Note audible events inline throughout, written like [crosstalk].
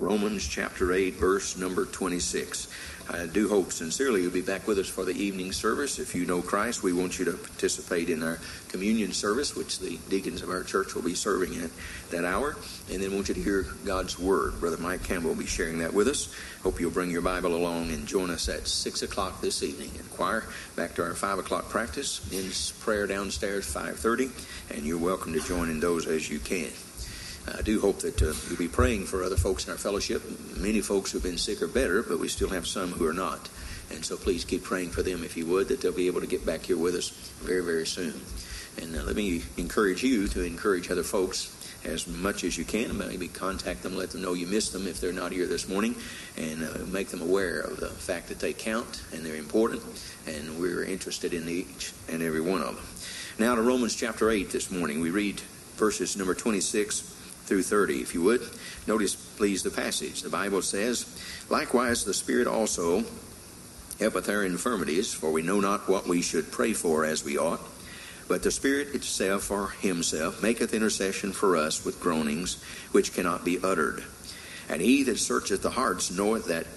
Romans chapter 8, verse number 26. I do hope sincerely you'll be back with us for the evening service. If you know Christ, we want you to participate in our communion service, which the deacons of our church will be serving at that hour. And then want you to hear God's Word. Brother Mike Campbell will be sharing that with us. Hope you'll bring your Bible along and join us at 6 o'clock this evening. And choir, back to our 5 o'clock practice. In prayer downstairs, 5.30. And you're welcome to join in those as you can. I do hope that uh, you'll be praying for other folks in our fellowship. Many folks who've been sick are better, but we still have some who are not. And so please keep praying for them if you would, that they'll be able to get back here with us very, very soon. And uh, let me encourage you to encourage other folks as much as you can. Maybe contact them, let them know you missed them if they're not here this morning, and uh, make them aware of the fact that they count and they're important, and we're interested in each and every one of them. Now to Romans chapter 8 this morning. We read verses number 26 through 30, if you would. Notice, please, the passage. The Bible says, Likewise, the Spirit also helpeth our infirmities, for we know not what we should pray for as we ought. But the Spirit itself, or Himself, maketh intercession for us with groanings which cannot be uttered. And He that searcheth the hearts knoweth that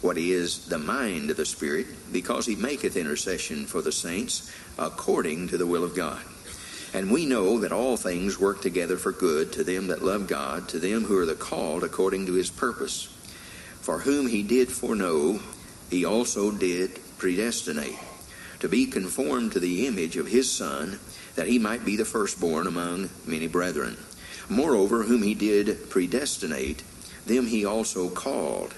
what is the mind of the Spirit, because He maketh intercession for the saints according to the will of God. And we know that all things work together for good to them that love God, to them who are the called according to his purpose. For whom he did foreknow, he also did predestinate, to be conformed to the image of his Son, that he might be the firstborn among many brethren. Moreover, whom he did predestinate, them he also called.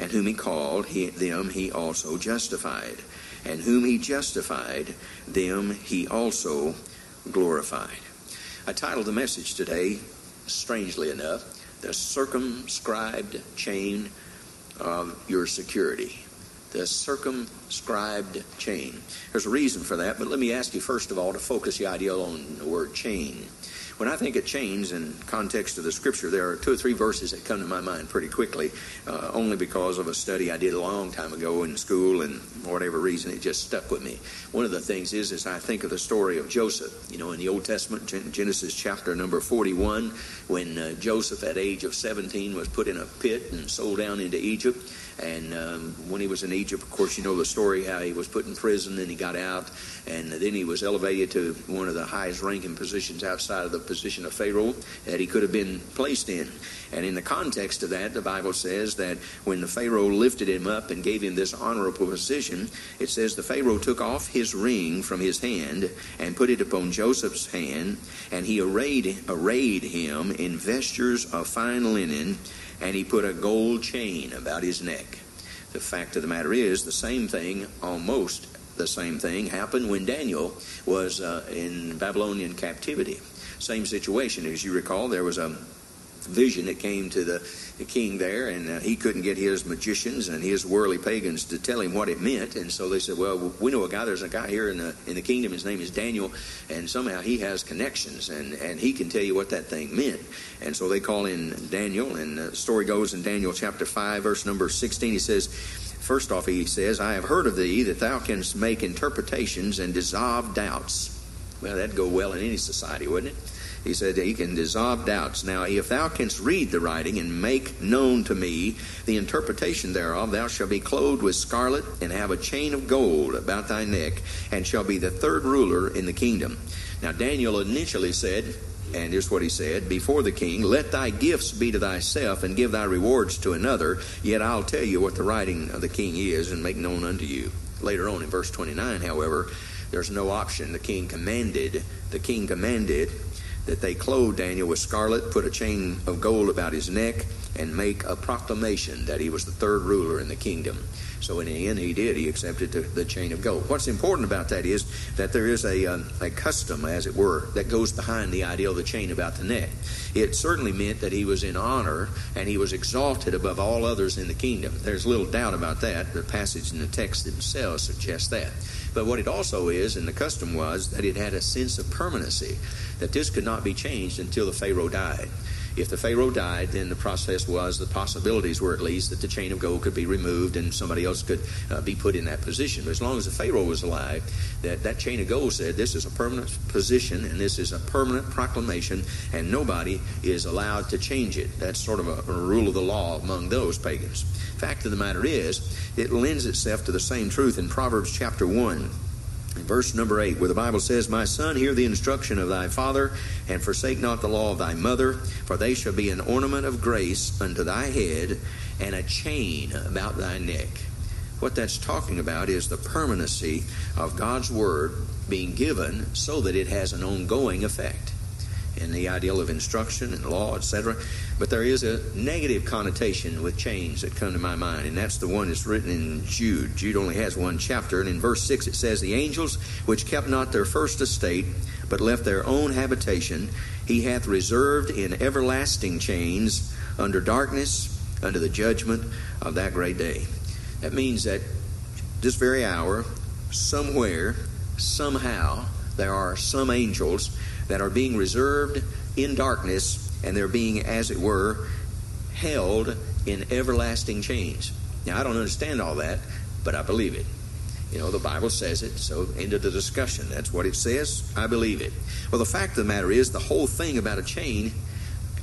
And whom he called, he, them he also justified. And whom he justified, them he also glorified. I titled the message today, strangely enough, The Circumscribed Chain of Your Security. The circumscribed chain. There's a reason for that, but let me ask you first of all to focus the idea on the word chain. When I think of chains in context of the scripture, there are two or three verses that come to my mind pretty quickly, uh, only because of a study I did a long time ago in school, and for whatever reason, it just stuck with me. One of the things is, is I think of the story of Joseph. You know, in the Old Testament, Genesis chapter number 41, when uh, Joseph, at age of 17, was put in a pit and sold down into Egypt. And um, when he was in Egypt, of course, you know the story how he was put in prison and he got out, and then he was elevated to one of the highest ranking positions outside of the position of Pharaoh that he could have been placed in. And in the context of that, the Bible says that when the Pharaoh lifted him up and gave him this honorable position, it says the Pharaoh took off his ring from his hand and put it upon Joseph's hand, and he arrayed, arrayed him in vestures of fine linen and he put a gold chain about his neck. The fact of the matter is, the same thing, almost the same thing, happened when Daniel was uh, in Babylonian captivity. Same situation. As you recall, there was a vision that came to the, the king there, and uh, he couldn't get his magicians and his worldly pagans to tell him what it meant. And so they said, "Well, we know a guy. There's a guy here in the in the kingdom. His name is Daniel, and somehow he has connections, and and he can tell you what that thing meant." And so they call in Daniel, and the story goes in Daniel chapter five, verse number sixteen. He says. First off, he says, I have heard of thee that thou canst make interpretations and dissolve doubts. Well, that'd go well in any society, wouldn't it? He said he can dissolve doubts. Now, if thou canst read the writing and make known to me the interpretation thereof, thou shalt be clothed with scarlet and have a chain of gold about thy neck, and shall be the third ruler in the kingdom. Now, Daniel initially said, and here's what he said before the king let thy gifts be to thyself and give thy rewards to another yet i'll tell you what the writing of the king is and make known unto you later on in verse 29 however there's no option the king commanded the king commanded that they clothe Daniel with scarlet, put a chain of gold about his neck, and make a proclamation that he was the third ruler in the kingdom. So in the end, he did. He accepted the, the chain of gold. What's important about that is that there is a, um, a custom, as it were, that goes behind the idea of the chain about the neck. It certainly meant that he was in honor and he was exalted above all others in the kingdom. There's little doubt about that. The passage in the text themselves suggests that. But what it also is, and the custom was, that it had a sense of permanency, that this could not be changed until the Pharaoh died. If the Pharaoh died, then the process was, the possibilities were at least that the chain of gold could be removed and somebody else could uh, be put in that position. But as long as the Pharaoh was alive, that, that chain of gold said this is a permanent position and this is a permanent proclamation and nobody is allowed to change it. That's sort of a, a rule of the law among those pagans. Fact of the matter is, it lends itself to the same truth in Proverbs chapter 1 in verse number 8, where the Bible says, My son, hear the instruction of thy father, and forsake not the law of thy mother, for they shall be an ornament of grace unto thy head, and a chain about thy neck. What that's talking about is the permanency of God's Word being given so that it has an ongoing effect and the ideal of instruction and law, etc. But there is a negative connotation with chains that come to my mind, and that's the one that's written in Jude. Jude only has one chapter, and in verse 6 it says, The angels which kept not their first estate, but left their own habitation, he hath reserved in everlasting chains under darkness, under the judgment of that great day. That means that this very hour, somewhere, somehow, there are some angels that are being reserved in darkness and they're being, as it were, held in everlasting chains. Now, I don't understand all that, but I believe it. You know, the Bible says it, so end of the discussion. That's what it says. I believe it. Well, the fact of the matter is, the whole thing about a chain,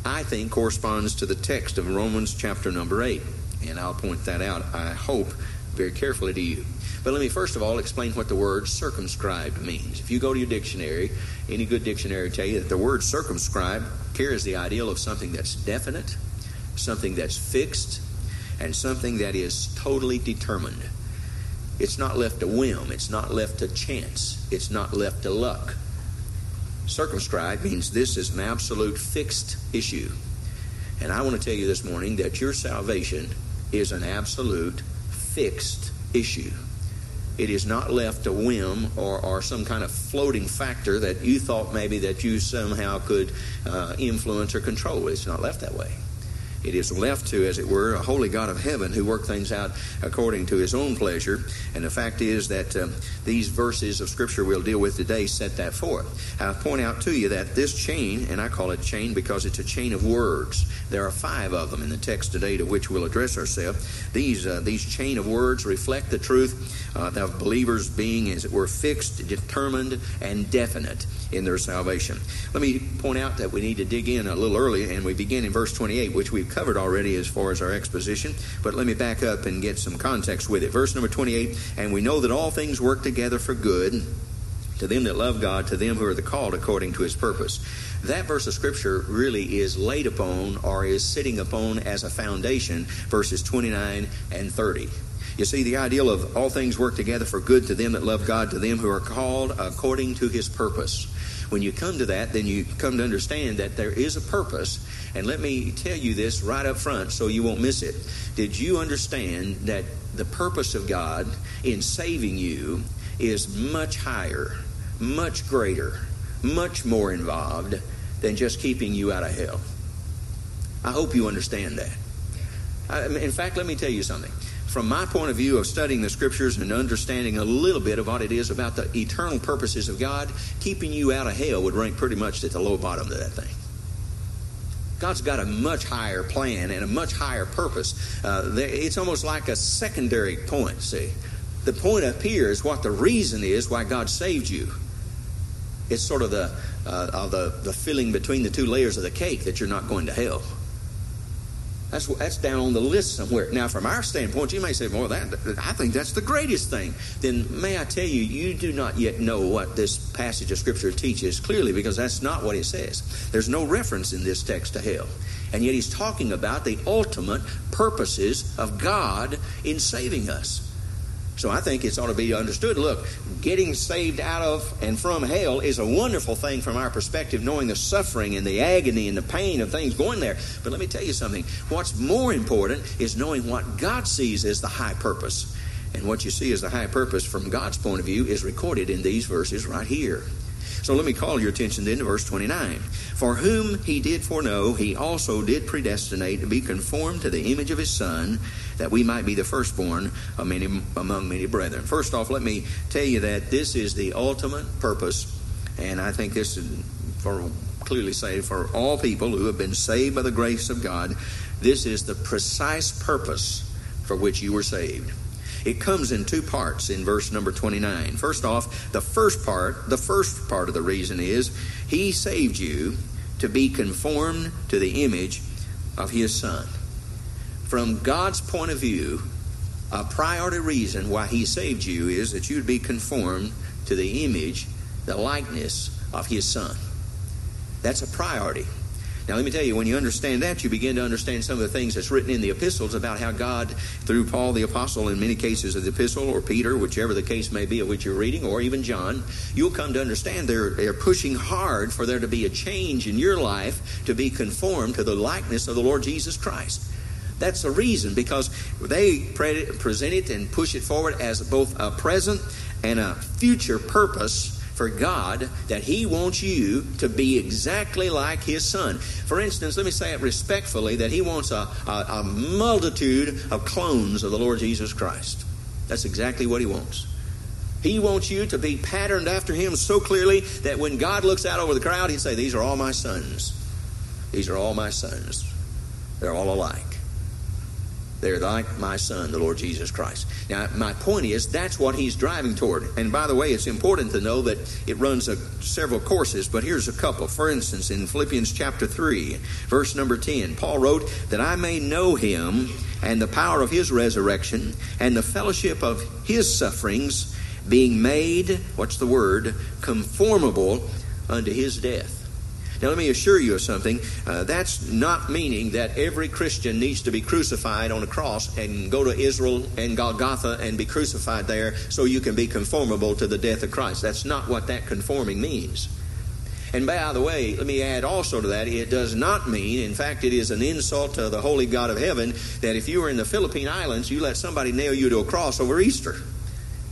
I think, corresponds to the text of Romans chapter number 8. And I'll point that out, I hope, very carefully to you. But let me first of all explain what the word circumscribed means. If you go to your dictionary, any good dictionary will tell you that the word circumscribed carries the ideal of something that's definite, something that's fixed, and something that is totally determined. It's not left to whim, it's not left to chance, it's not left to luck. Circumscribed means this is an absolute fixed issue. And I want to tell you this morning that your salvation is an absolute fixed issue. It is not left to whim or, or some kind of floating factor that you thought maybe that you somehow could uh, influence or control. It's not left that way. It is left to, as it were, a holy God of heaven who worked things out according to his own pleasure. And the fact is that um, these verses of Scripture we'll deal with today set that forth. I point out to you that this chain, and I call it chain because it's a chain of words. There are five of them in the text today to which we'll address ourselves. These, uh, these chain of words reflect the truth uh, of believers being, as it were, fixed, determined, and definite in their salvation. Let me point out that we need to dig in a little early, and we begin in verse 28, which we've covered already as far as our exposition, but let me back up and get some context with it. Verse number 28 And we know that all things work together for good to them that love God, to them who are the called according to his purpose. That verse of Scripture really is laid upon or is sitting upon as a foundation, verses 29 and 30. You see, the ideal of all things work together for good to them that love God, to them who are called according to his purpose. When you come to that, then you come to understand that there is a purpose. And let me tell you this right up front so you won't miss it. Did you understand that the purpose of God in saving you is much higher, much greater, much more involved than just keeping you out of hell? I hope you understand that. I, in fact, let me tell you something from my point of view of studying the scriptures and understanding a little bit of what it is about the eternal purposes of God, keeping you out of hell would rank pretty much at the low bottom of that thing. God's got a much higher plan and a much higher purpose. Uh, it's almost like a secondary point, see. The point up here is what the reason is why God saved you. It's sort of the, uh, the, the filling between the two layers of the cake that you're not going to hell. That's, that's down on the list somewhere. Now, from our standpoint, you may say, well, that, I think that's the greatest thing. Then may I tell you, you do not yet know what this passage of Scripture teaches clearly because that's not what it says. There's no reference in this text to hell. And yet he's talking about the ultimate purposes of God in saving us. So I think it's ought to be understood. Look, getting saved out of and from hell is a wonderful thing from our perspective, knowing the suffering and the agony and the pain of things going there. But let me tell you something. What's more important is knowing what God sees as the high purpose. And what you see as the high purpose from God's point of view is recorded in these verses right here. So let me call your attention then to verse 29. For whom he did foreknow, he also did predestinate to be conformed to the image of his Son, that we might be the firstborn many, among many brethren. First off, let me tell you that this is the ultimate purpose, and I think this is for clearly say for all people who have been saved by the grace of God, this is the precise purpose for which you were saved. It comes in two parts in verse number 29. First off, the first part, the first part of the reason is he saved you to be conformed to the image of his son. From God's point of view, a priority reason why he saved you is that you'd be conformed to the image, the likeness of his son. That's a priority. Now, let me tell you, when you understand that, you begin to understand some of the things that's written in the epistles about how God, through Paul the apostle, in many cases of the epistle, or Peter, whichever the case may be of which you're reading, or even John, you'll come to understand they're, they're pushing hard for there to be a change in your life to be conformed to the likeness of the Lord Jesus Christ. That's the reason, because they present it and push it forward as both a present and a future purpose for God that He wants you to be exactly like His Son. For instance, let me say it respectfully that He wants a, a, a multitude of clones of the Lord Jesus Christ. That's exactly what He wants. He wants you to be patterned after Him so clearly that when God looks out over the crowd, He'd say, These are all my sons. These are all my sons. They're all alike. They're like my son, the Lord Jesus Christ. Now, my point is that's what he's driving toward. And by the way, it's important to know that it runs a, several courses, but here's a couple. For instance, in Philippians chapter 3, verse number 10, Paul wrote, That I may know him and the power of his resurrection and the fellowship of his sufferings, being made, what's the word, conformable unto his death now, let me assure you of something. Uh, that's not meaning that every Christian needs to be crucified on a cross and go to Israel and Golgotha and be crucified there so you can be conformable to the death of Christ. That's not what that conforming means. And by the way, let me add also to that, it does not mean, in fact, it is an insult to the holy God of heaven, that if you were in the Philippine Islands, you let somebody nail you to a cross over Easter.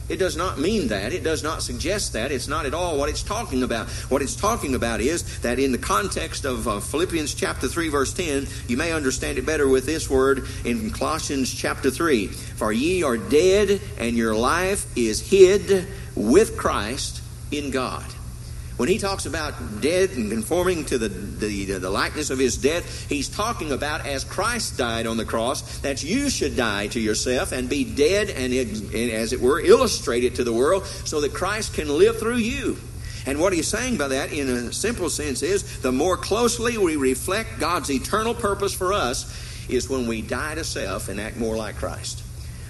It does not mean that. It does not suggest that. It's not at all what it's talking about. What it's talking about is that in the context of uh, Philippians chapter 3, verse 10, you may understand it better with this word in Colossians chapter 3. For ye are dead, and your life is hid with Christ in God. When he talks about dead and conforming to the, the, the, likeness of his death, he's talking about as Christ died on the cross, that you should die to yourself and be dead and, and as it were, illustrated to the world so that Christ can live through you. And what he's saying by that, in a simple sense, is the more closely we reflect God's eternal purpose for us is when we die to self and act more like Christ.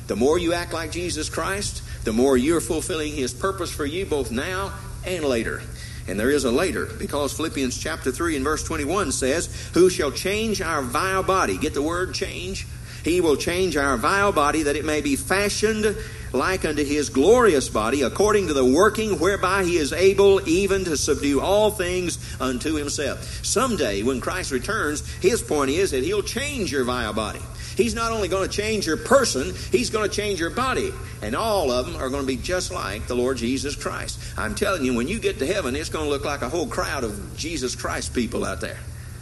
The more you act like Jesus Christ, the more you're fulfilling his purpose for you both now and later. And there is a later, because Philippians chapter 3 and verse 21 says, Who shall change our vile body? Get the word change? He will change our vile body that it may be fashioned like unto his glorious body, according to the working whereby he is able even to subdue all things unto himself. Someday, when Christ returns, his point is that he'll change your vile body. He's not only going to change your person, He's going to change your body. And all of them are going to be just like the Lord Jesus Christ. I'm telling you, when you get to heaven, it's going to look like a whole crowd of Jesus Christ people out there.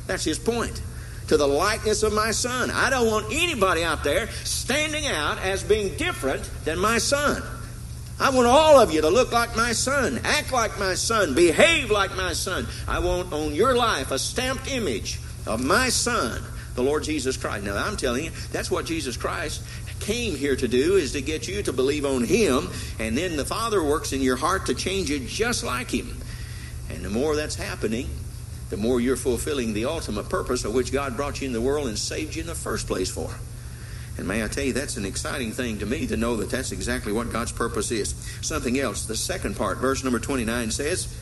That's His point. To the likeness of my son. I don't want anybody out there standing out as being different than my son. I want all of you to look like my son, act like my son, behave like my son. I want on your life a stamped image of my son the Lord Jesus Christ. Now, I'm telling you, that's what Jesus Christ came here to do is to get you to believe on him and then the father works in your heart to change you just like him. And the more that's happening the more you're fulfilling the ultimate purpose of which god brought you in the world and saved you in the first place for. And may i tell you that's an exciting thing to me to know that that's exactly what god's purpose is. Something else the second part verse number 29 says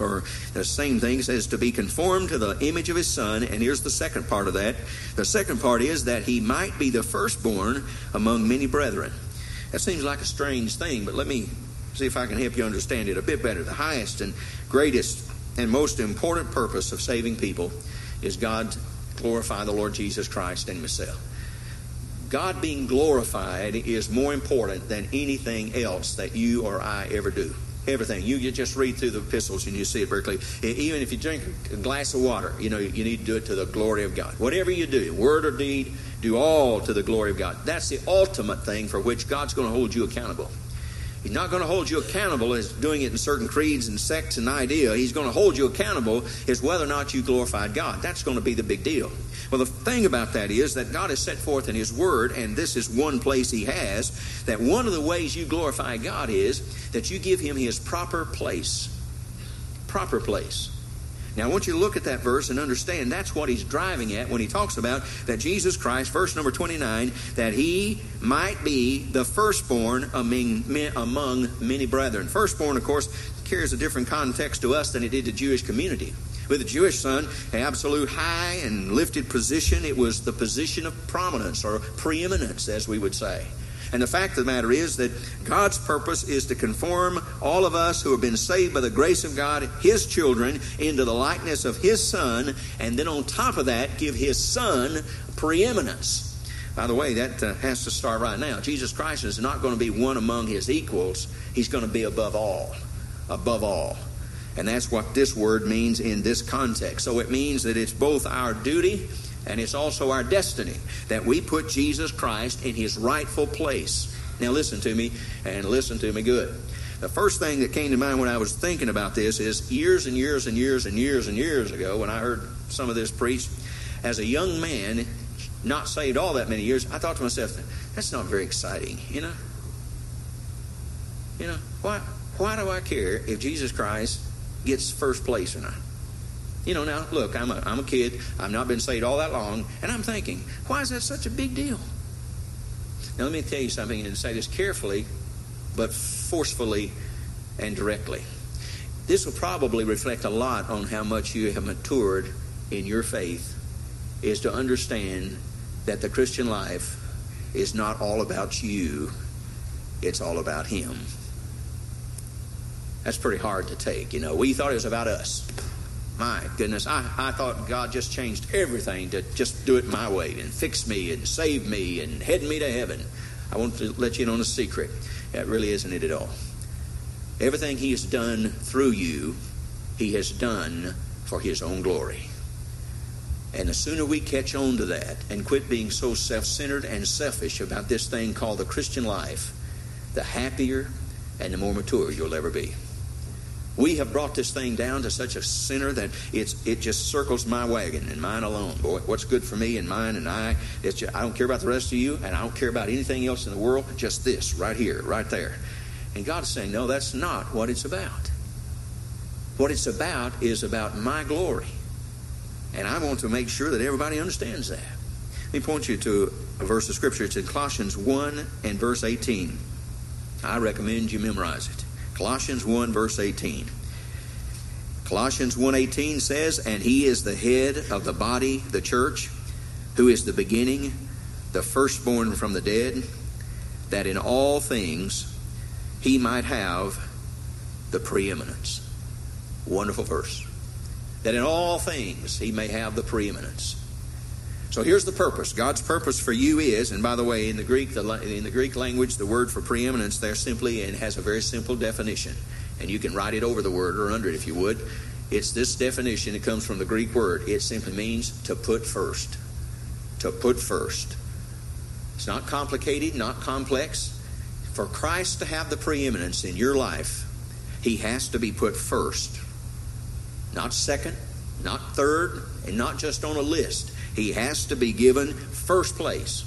for the same thing says to be conformed to the image of his son. And here's the second part of that. The second part is that he might be the firstborn among many brethren. That seems like a strange thing, but let me see if I can help you understand it a bit better. The highest and greatest and most important purpose of saving people is God glorify the Lord Jesus Christ and Himself. God being glorified is more important than anything else that you or I ever do everything. You, you just read through the epistles and you see it very clearly. Even if you drink a glass of water, you know, you need to do it to the glory of God. Whatever you do, word or deed, do all to the glory of God. That's the ultimate thing for which God's going to hold you accountable. He's not going to hold you accountable as doing it in certain creeds and sects and idea. He's going to hold you accountable as whether or not you glorified God. That's going to be the big deal. Well, the thing about that is that God has set forth in His Word, and this is one place He has, that one of the ways you glorify God is that you give Him His proper place. Proper place. Now, I want you to look at that verse and understand that's what he's driving at when he talks about that Jesus Christ, verse number 29, that he might be the firstborn among, many brethren. Firstborn, of course, carries a different context to us than it did the Jewish community. With the Jewish son, an absolute high and lifted position, it was the position of prominence or preeminence, as we would say. And the fact of the matter is that God's purpose is to conform all of us who have been saved by the grace of God, His children, into the likeness of His Son, and then on top of that, give His Son preeminence. By the way, that uh, has to start right now. Jesus Christ is not going to be one among His equals, He's going to be above all. Above all. And that's what this word means in this context. So it means that it's both our duty and it's also our destiny that we put Jesus Christ in his rightful place. Now, listen to me, and listen to me good. The first thing that came to mind when I was thinking about this is years and years and years and years and years ago when I heard some of this preached, as a young man, not saved all that many years, I thought to myself, that's not very exciting, you know? You know, why, why do I care if Jesus Christ gets first place or not? You know, now, look, I'm a, I'm a kid. I've not been saved all that long. And I'm thinking, why is that such a big deal? Now, let me tell you something and say this carefully, but forcefully and directly. This will probably reflect a lot on how much you have matured in your faith, is to understand that the Christian life is not all about you, it's all about Him. That's pretty hard to take, you know. We thought it was about us. My goodness, I, I thought God just changed everything to just do it my way and fix me and save me and head me to heaven. I want to let you in on a secret. That really isn't it at all. Everything He has done through you, He has done for His own glory. And the sooner we catch on to that and quit being so self centered and selfish about this thing called the Christian life, the happier and the more mature you'll ever be. We have brought this thing down to such a center that it's it just circles my wagon and mine alone. Boy, what's good for me and mine and I, it's just, I don't care about the rest of you and I don't care about anything else in the world, just this right here, right there. And God's saying, no, that's not what it's about. What it's about is about my glory. And I want to make sure that everybody understands that. Let me point you to a verse of Scripture. It's in Colossians 1 and verse 18. I recommend you memorize it. Colossians 1 verse 18. Colossians 1:18 says, "And he is the head of the body, the church, who is the beginning, the firstborn from the dead, that in all things he might have the preeminence." Wonderful verse. That in all things he may have the preeminence. So here's the purpose. God's purpose for you is, and by the way, in the Greek, the, in the Greek language, the word for preeminence there simply and has a very simple definition, and you can write it over the word or under it if you would. It's this definition. It comes from the Greek word. It simply means to put first. To put first. It's not complicated, not complex. For Christ to have the preeminence in your life, he has to be put first, not second, not third, and not just on a list. He has to be given first place.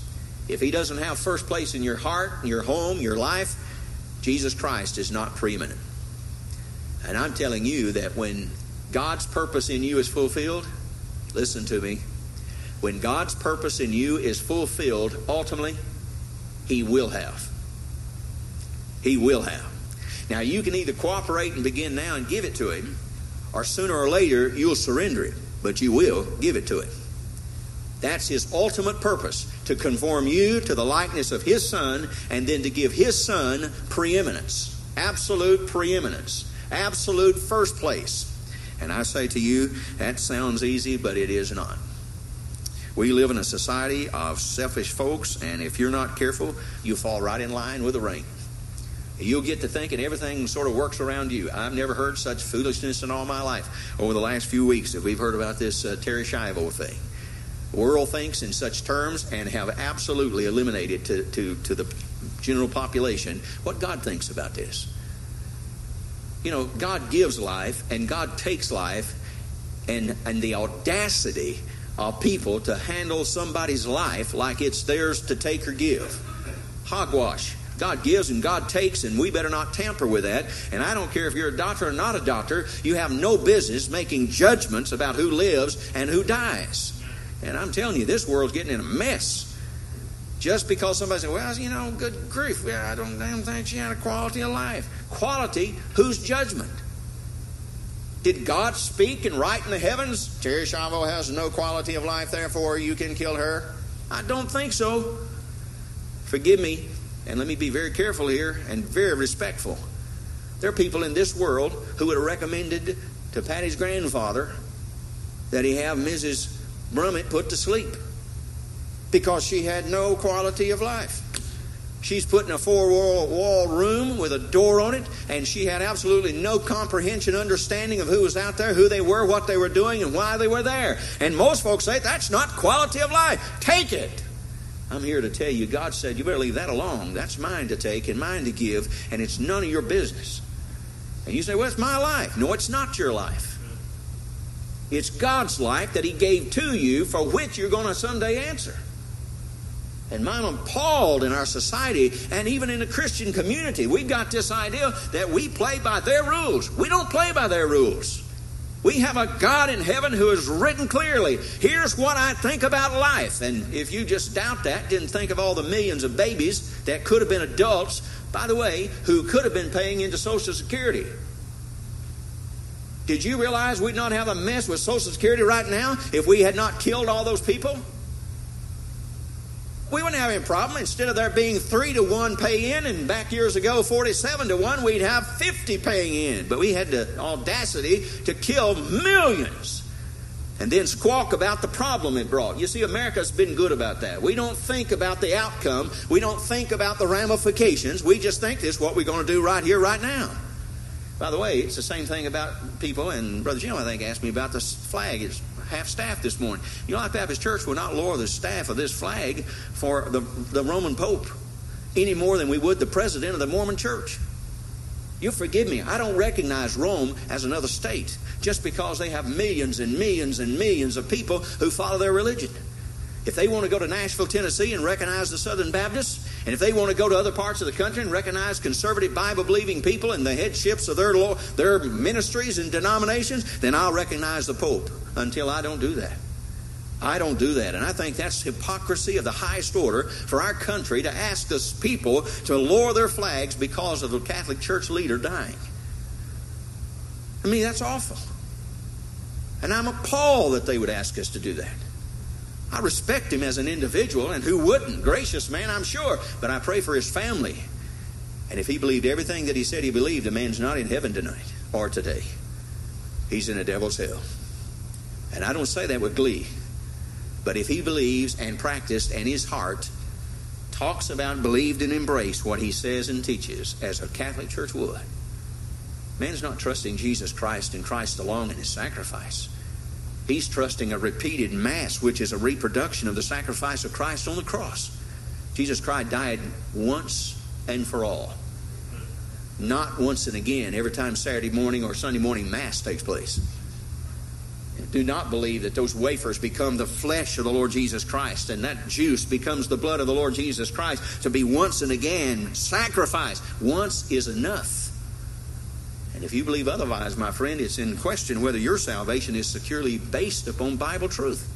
If he doesn't have first place in your heart, your home, your life, Jesus Christ is not preeminent. And I'm telling you that when God's purpose in you is fulfilled, listen to me. When God's purpose in you is fulfilled, ultimately, He will have. He will have. Now, you can either cooperate and begin now and give it to Him, or sooner or later, you'll surrender it, but you will give it to Him. That's his ultimate purpose to conform you to the likeness of his son and then to give his son preeminence, absolute preeminence, absolute first place. And I say to you, that sounds easy, but it is not. We live in a society of selfish folks, and if you're not careful, you fall right in line with the ring. You'll get to thinking everything sort of works around you. I've never heard such foolishness in all my life over the last few weeks that we've heard about this uh, Terri Schiavo thing world thinks in such terms and have absolutely eliminated to, to, to the general population, what God thinks about this. You know, God gives life and God takes life, and, and the audacity of people to handle somebody's life like it's theirs to take or give. Hogwash. God gives and God takes, and we better not tamper with that. And I don't care if you're a doctor or not a doctor, you have no business making judgments about who lives and who dies. And I'm telling you, this world's getting in a mess. Just because somebody said, well, you know, good grief, I don't damn think she had a quality of life. Quality? Whose judgment? Did God speak and write in the heavens? Terri has no quality of life, therefore you can kill her? I don't think so. Forgive me, and let me be very careful here and very respectful. There are people in this world who would have recommended to Patty's grandfather that he have Mrs. Brummett put to sleep because she had no quality of life. She's put in a four wall room with a door on it, and she had absolutely no comprehension, understanding of who was out there, who they were, what they were doing, and why they were there. And most folks say that's not quality of life. Take it. I'm here to tell you, God said, you better leave that alone. That's mine to take and mine to give, and it's none of your business. And you say, well, it's my life. No, it's not your life. It's God's life that He gave to you for which you're going to someday answer. And I'm appalled in our society and even in the Christian community. We've got this idea that we play by their rules. We don't play by their rules. We have a God in heaven who has written clearly, here's what I think about life. And if you just doubt that, didn't think of all the millions of babies that could have been adults, by the way, who could have been paying into Social Security. Did you realize we'd not have a mess with Social Security right now if we had not killed all those people? we wouldn't have any problem. Instead of there being three to one pay in, and back years ago, 47 to one, we'd have 50 paying in. But we had the audacity to kill millions and then squawk about the problem it brought. You see, America's been good about that. We don't think about the outcome, we don't think about the ramifications. We just think this is what we're going to do right here, right now. By the way, it's the same thing about people, and Brother Jim, I think, asked me about this flag. It's half staff this morning. You United Baptist Church will not lower the staff of this flag for the, the Roman Pope any more than we would the president of the Mormon Church. You forgive me, I don't recognize Rome as another state just because they have millions and millions and millions of people who follow their religion. If they want to go to Nashville, Tennessee and recognize the Southern Baptists, and if they want to go to other parts of the country and recognize conservative Bible believing people and the headships of their, their ministries and denominations, then I'll recognize the Pope until I don't do that. I don't do that. And I think that's hypocrisy of the highest order for our country to ask us people to lower their flags because of a Catholic Church leader dying. I mean, that's awful. And I'm appalled that they would ask us to do that. I respect him as an individual, and who wouldn't? Gracious man, I'm sure. But I pray for his family. And if he believed everything that he said he believed, the man's not in heaven tonight or today. He's in a devil's hell. And I don't say that with glee. But if he believes and practiced and his heart talks about, believed, and embraced what he says and teaches as a Catholic church would, man's not trusting Jesus Christ and Christ alone in his sacrifice. He's trusting a repeated Mass, which is a reproduction of the sacrifice of Christ on the cross. Jesus Christ died once and for all. Not once and again every time Saturday morning or Sunday morning Mass takes place. Do not believe that those wafers become the flesh of the Lord Jesus Christ and that juice becomes the blood of the Lord Jesus Christ to be once and again sacrificed. Once is enough. If you believe otherwise, my friend, it's in question whether your salvation is securely based upon Bible truth.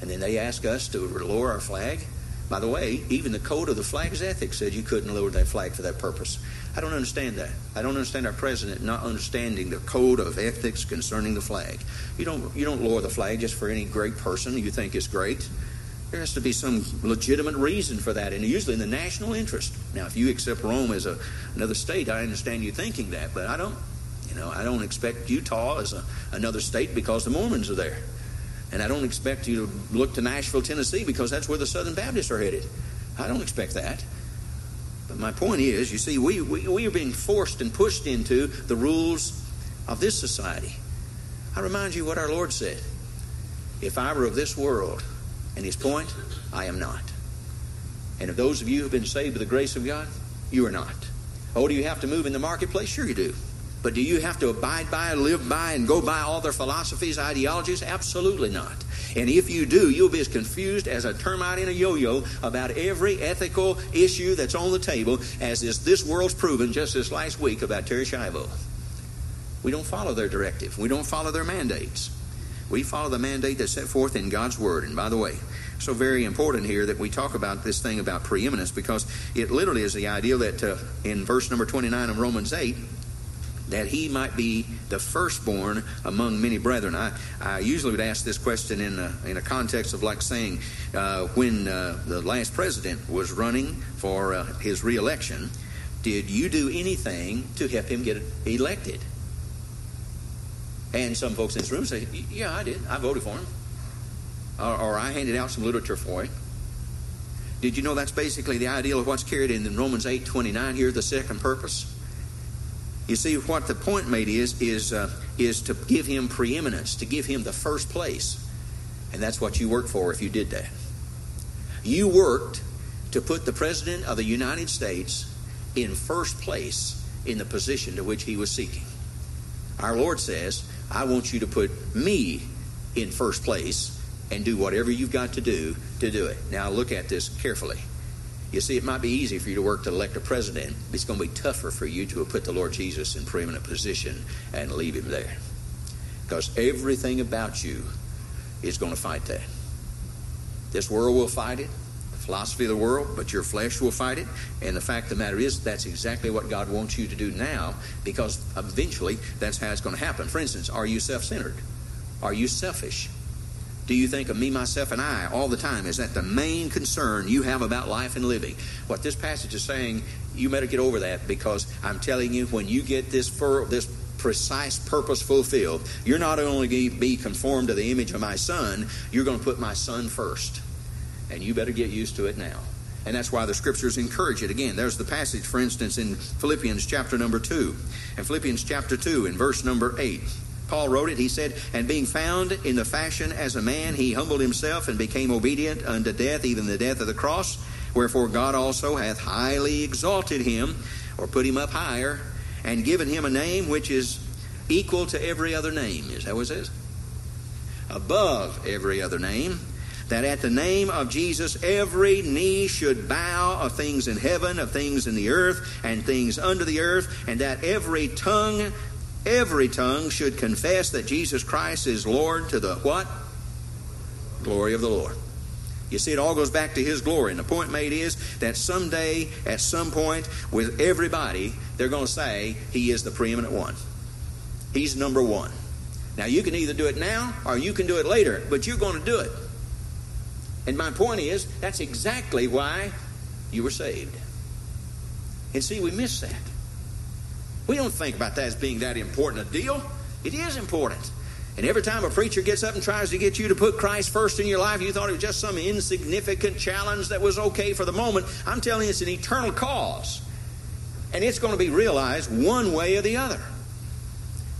And then they ask us to lower our flag. By the way, even the code of the flag's ethics said you couldn't lower that flag for that purpose. I don't understand that. I don't understand our president not understanding the code of ethics concerning the flag. You don't you don't lower the flag just for any great person you think is great. There has to be some legitimate reason for that, and usually in the national interest. Now, if you accept Rome as a, another state, I understand you thinking that, but I don't. You know, I don't expect Utah as a, another state because the Mormons are there. And I don't expect you to look to Nashville, Tennessee because that's where the Southern Baptists are headed. I don't expect that. But my point is, you see, we, we, we are being forced and pushed into the rules of this society. I remind you what our Lord said. If I were of this world, and his point, I am not. And if those of you who have been saved by the grace of God, you are not. Oh, do you have to move in the marketplace? Sure you do. But do you have to abide by, live by, and go by all their philosophies, ideologies? Absolutely not. And if you do, you'll be as confused as a termite in a yo-yo about every ethical issue that's on the table as is this world's proven just this last week about Terri Schiavo. We don't follow their directive. We don't follow their mandates. We follow the mandate that's set forth in God's Word. And by the way, so very important here that we talk about this thing about preeminence because it literally is the idea that uh, in verse number 29 of Romans 8, that he might be the firstborn among many brethren. I, I usually would ask this question in a, in a context of like saying, uh, when uh, the last president was running for uh, his reelection, did you do anything to help him get elected? And some folks in this room say, yeah, I did. I voted for him. Or, or I handed out some literature for him. Did you know that's basically the ideal of what's carried in Romans 8 29 here, the second purpose? You see, what the point made is is uh, is to give him preeminence, to give him the first place, and that's what you worked for if you did that. You worked to put the president of the United States in first place in the position to which he was seeking. Our Lord says, "I want you to put me in first place and do whatever you've got to do to do it." Now, look at this carefully. You see, it might be easy for you to work to elect a president. It's going to be tougher for you to put the Lord Jesus in preeminent position and leave him there. Because everything about you is going to fight that. This world will fight it, philosophy of the world, but your flesh will fight it. And the fact of the matter is, that's exactly what God wants you to do now, because eventually that's how it's going to happen. For instance, are you self centered? Are you selfish? do you think of me, myself, and I all the time? Is that the main concern you have about life and living? What this passage is saying, you better get over that because I'm telling you, when you get this for this precise purpose fulfilled, you're not only going to be conformed to the image of my son, you're going to put my son first. And you better get used to it now. And that's why the scriptures encourage it. Again, there's the passage, for instance, in Philippians chapter number 2. In Philippians chapter 2, in verse number 8. Paul wrote it. He said, And being found in the fashion as a man, he humbled himself and became obedient unto death, even the death of the cross. Wherefore God also hath highly exalted him, or put him up higher, and given him a name which is equal to every other name. Is that what it says? Above every other name. That at the name of Jesus every knee should bow of things in heaven, of things in the earth, and things under the earth, and that every tongue every tongue should confess that Jesus Christ is Lord to the what? Glory of the Lord. You see, it all goes back to His glory. And the point made is that someday, at some point, with everybody, they're going to say He is the preeminent one. He's number one. Now, you can either do it now or you can do it later, but you're going to do it. And my point is, that's exactly why you were saved. And see, we miss that. We don't think about that as being that important a deal. It is important. And every time a preacher gets up and tries to get you to put Christ first in your life, you thought it was just some insignificant challenge that was okay for the moment. I'm telling you, it's an eternal cause. And it's going to be realized one way or the other.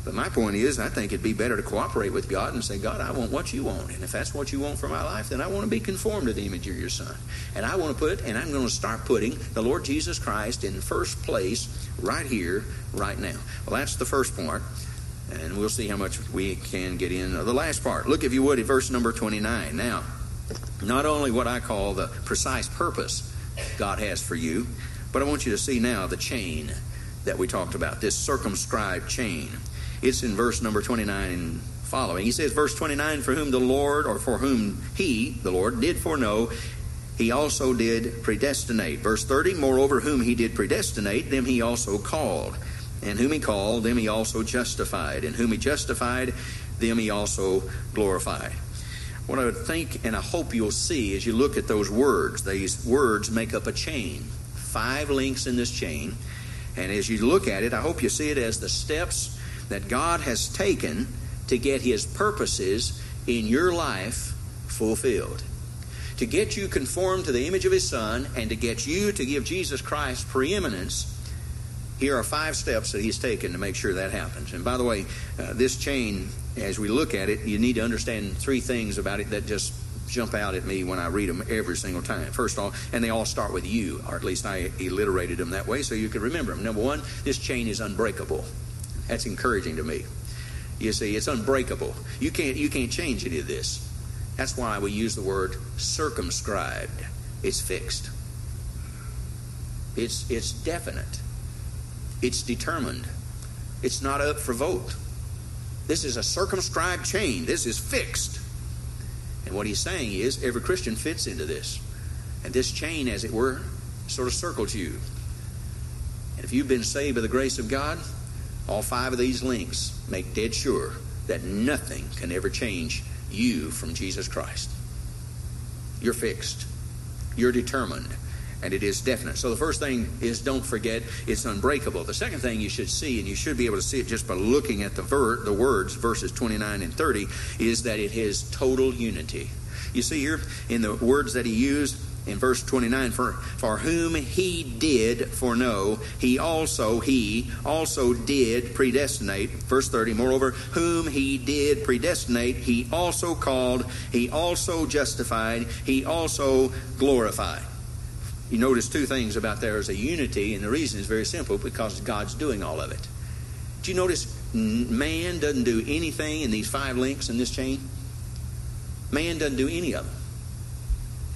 But my point is, I think it'd be better to cooperate with God and say, God, I want what you want. And if that's what you want for my life, then I want to be conformed to the image of your Son. And I want to put, and I'm going to start putting the Lord Jesus Christ in first place right here, right now. Well, that's the first part. And we'll see how much we can get in the last part. Look, if you would, at verse number 29. Now, not only what I call the precise purpose God has for you, but I want you to see now the chain that we talked about, this circumscribed chain. It's in verse number 29 and following. He says, verse 29, for whom the Lord, or for whom he, the Lord, did foreknow, he also did predestinate. Verse 30, moreover, whom he did predestinate, them he also called. And whom he called, them he also justified. And whom he justified, them he also glorified. What I would think and I hope you'll see as you look at those words, these words make up a chain. Five links in this chain. And as you look at it, I hope you see it as the steps that God has taken to get His purposes in your life fulfilled. To get you conformed to the image of His Son and to get you to give Jesus Christ preeminence, here are five steps that he's taken to make sure that happens. And by the way, uh, this chain, as we look at it, you need to understand three things about it that just jump out at me when I read them every single time. First of all, and they all start with you, or at least I alliterated them that way so you could remember them. Number one, this chain is unbreakable. That's encouraging to me. You see, it's unbreakable. You can't you can't change any of this. That's why we use the word circumscribed. It's fixed. It's it's definite. It's determined. It's not up for vote. This is a circumscribed chain. This is fixed. And what he's saying is every Christian fits into this. And this chain, as it were, sort of circles you. And if you've been saved by the grace of God, all five of these links make dead sure that nothing can ever change you from Jesus Christ. You're fixed. You're determined and it is definite. So the first thing is don't forget it's unbreakable. The second thing you should see, and you should be able to see it just by looking at the ver- the words, verses 29 and 30, is that it has total unity. You see here in the words that he used in verse 29 for, for whom he did foreknow he also he also did predestinate verse 30 moreover whom he did predestinate he also called he also justified he also glorified you notice two things about there is a unity, and the reason is very simple because God's doing all of it. Do you notice man doesn't do anything in these five links in this chain? Man doesn't do any of them.